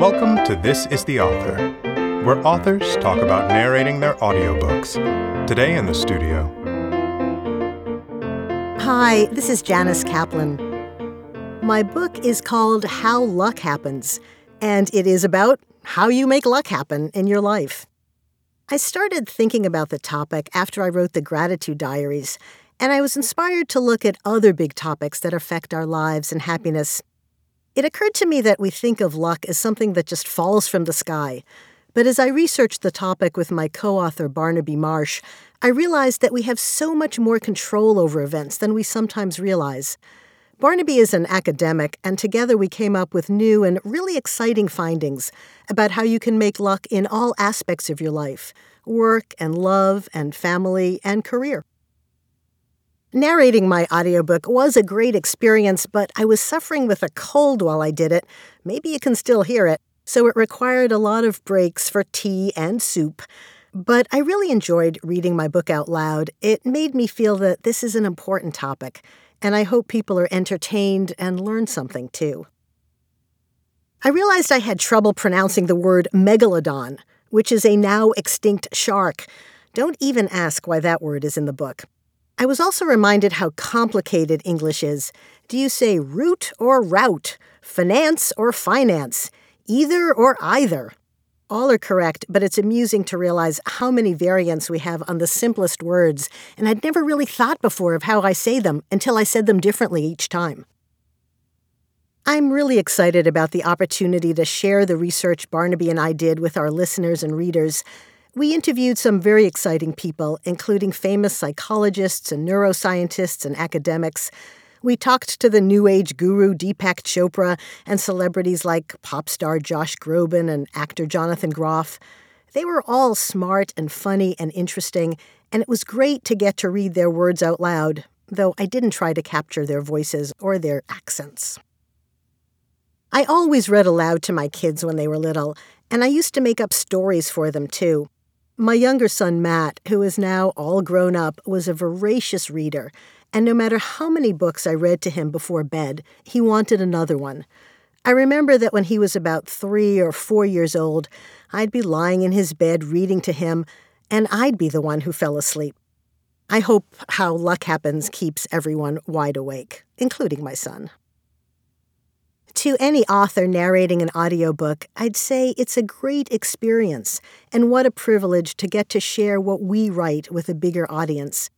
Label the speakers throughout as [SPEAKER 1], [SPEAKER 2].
[SPEAKER 1] Welcome to This is the Author, where authors talk about narrating their audiobooks. Today in the studio.
[SPEAKER 2] Hi, this is Janice Kaplan. My book is called How Luck Happens, and it is about how you make luck happen in your life. I started thinking about the topic after I wrote the Gratitude Diaries, and I was inspired to look at other big topics that affect our lives and happiness it occurred to me that we think of luck as something that just falls from the sky. But as I researched the topic with my co author Barnaby Marsh, I realized that we have so much more control over events than we sometimes realize. Barnaby is an academic, and together we came up with new and really exciting findings about how you can make luck in all aspects of your life work and love and family and career. Narrating my audiobook was a great experience, but I was suffering with a cold while I did it. Maybe you can still hear it. So it required a lot of breaks for tea and soup. But I really enjoyed reading my book out loud. It made me feel that this is an important topic, and I hope people are entertained and learn something too. I realized I had trouble pronouncing the word megalodon, which is a now extinct shark. Don't even ask why that word is in the book. I was also reminded how complicated English is. Do you say root or route, finance or finance, either or either? All are correct, but it's amusing to realize how many variants we have on the simplest words, and I'd never really thought before of how I say them until I said them differently each time. I'm really excited about the opportunity to share the research Barnaby and I did with our listeners and readers. We interviewed some very exciting people, including famous psychologists and neuroscientists and academics. We talked to the New Age guru Deepak Chopra and celebrities like pop star Josh Groban and actor Jonathan Groff. They were all smart and funny and interesting, and it was great to get to read their words out loud, though I didn't try to capture their voices or their accents. I always read aloud to my kids when they were little, and I used to make up stories for them too. My younger son, Matt, who is now all grown up, was a voracious reader, and no matter how many books I read to him before bed, he wanted another one. I remember that when he was about three or four years old, I'd be lying in his bed reading to him, and I'd be the one who fell asleep. I hope How Luck Happens keeps everyone wide awake, including my son. To any author narrating an audiobook, I'd say it's a great experience, and what a privilege to get to share what we write with a bigger audience.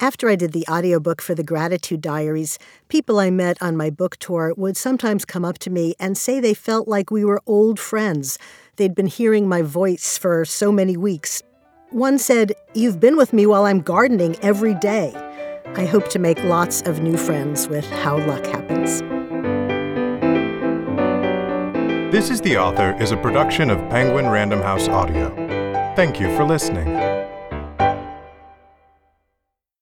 [SPEAKER 2] After I did the audiobook for the Gratitude Diaries, people I met on my book tour would sometimes come up to me and say they felt like we were old friends. They'd been hearing my voice for so many weeks. One said, You've been with me while I'm gardening every day. I hope to make lots of new friends with How Luck Happens.
[SPEAKER 1] This is the Author is a production of Penguin Random House Audio. Thank you for listening.